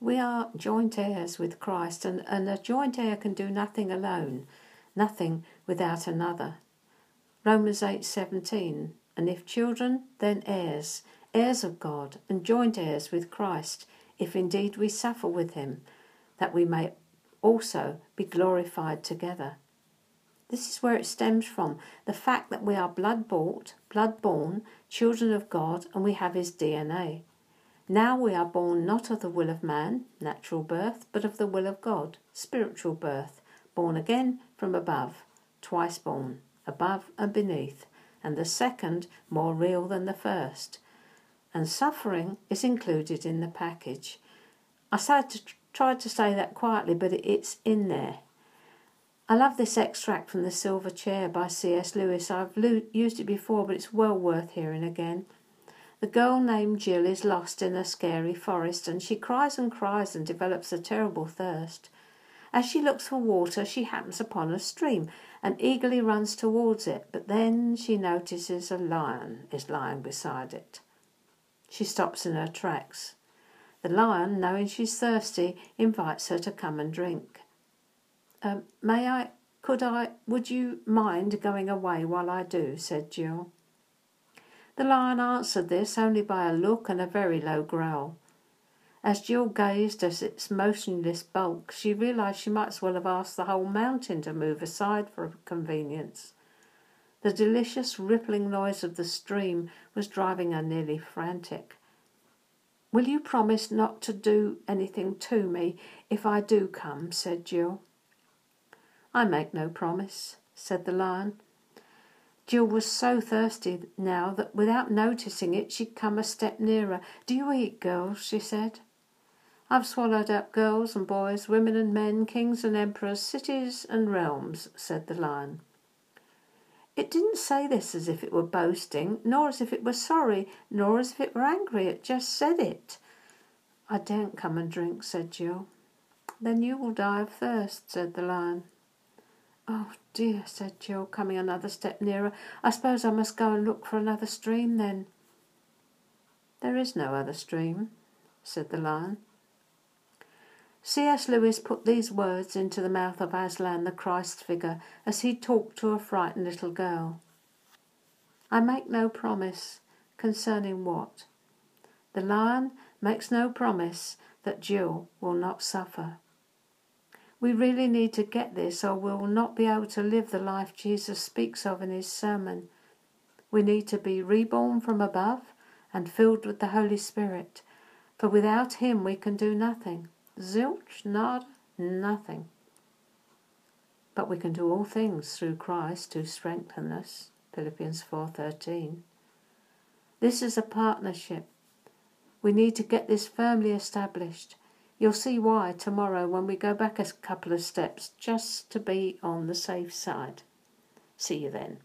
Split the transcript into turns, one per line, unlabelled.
We are joint heirs with Christ, and, and a joint heir can do nothing alone, nothing without another. Romans 8:17 And if children, then heirs, heirs of God, and joint heirs with Christ, if indeed we suffer with him, that we may also be glorified together. This is where it stems from the fact that we are blood bought, blood born, children of God, and we have his DNA. Now we are born not of the will of man, natural birth, but of the will of God, spiritual birth, born again from above, twice born, above and beneath, and the second more real than the first. And suffering is included in the package. I tried to say that quietly, but it's in there. I love this extract from The Silver Chair by C.S. Lewis. I've used it before, but it's well worth hearing again. The girl named Jill is lost in a scary forest and she cries and cries and develops a terrible thirst. As she looks for water, she happens upon a stream and eagerly runs towards it, but then she notices a lion is lying beside it. She stops in her tracks. The lion, knowing she's thirsty, invites her to come and drink. Um, may I, could I, would you mind going away while I do? said Jill. The lion answered this only by a look and a very low growl. As Jill gazed at its motionless bulk, she realized she might as well have asked the whole mountain to move aside for convenience. The delicious rippling noise of the stream was driving her nearly frantic. Will you promise not to do anything to me if I do come? said Jill. I make no promise, said the lion. Jill was so thirsty now that without noticing it, she'd come a step nearer. Do you eat, girls? she said. I've swallowed up girls and boys, women and men, kings and emperors, cities and realms, said the lion. It didn't say this as if it were boasting, nor as if it were sorry, nor as if it were angry. It just said it. I daren't come and drink, said Jill. Then you will die of thirst, said the lion. Oh dear, said Jill, coming another step nearer. I suppose I must go and look for another stream then. There is no other stream, said the lion. C.S. Lewis put these words into the mouth of Aslan, the Christ figure, as he talked to a frightened little girl. I make no promise concerning what? The lion makes no promise that Jill will not suffer. We really need to get this, or we will not be able to live the life Jesus speaks of in his sermon. We need to be reborn from above and filled with the Holy Spirit, for without him we can do nothing. Zilch, nada, nothing. But we can do all things through Christ who strengthens us. Philippians 4:13. This is a partnership. We need to get this firmly established. You'll see why tomorrow when we go back a couple of steps just to be on the safe side. See you then.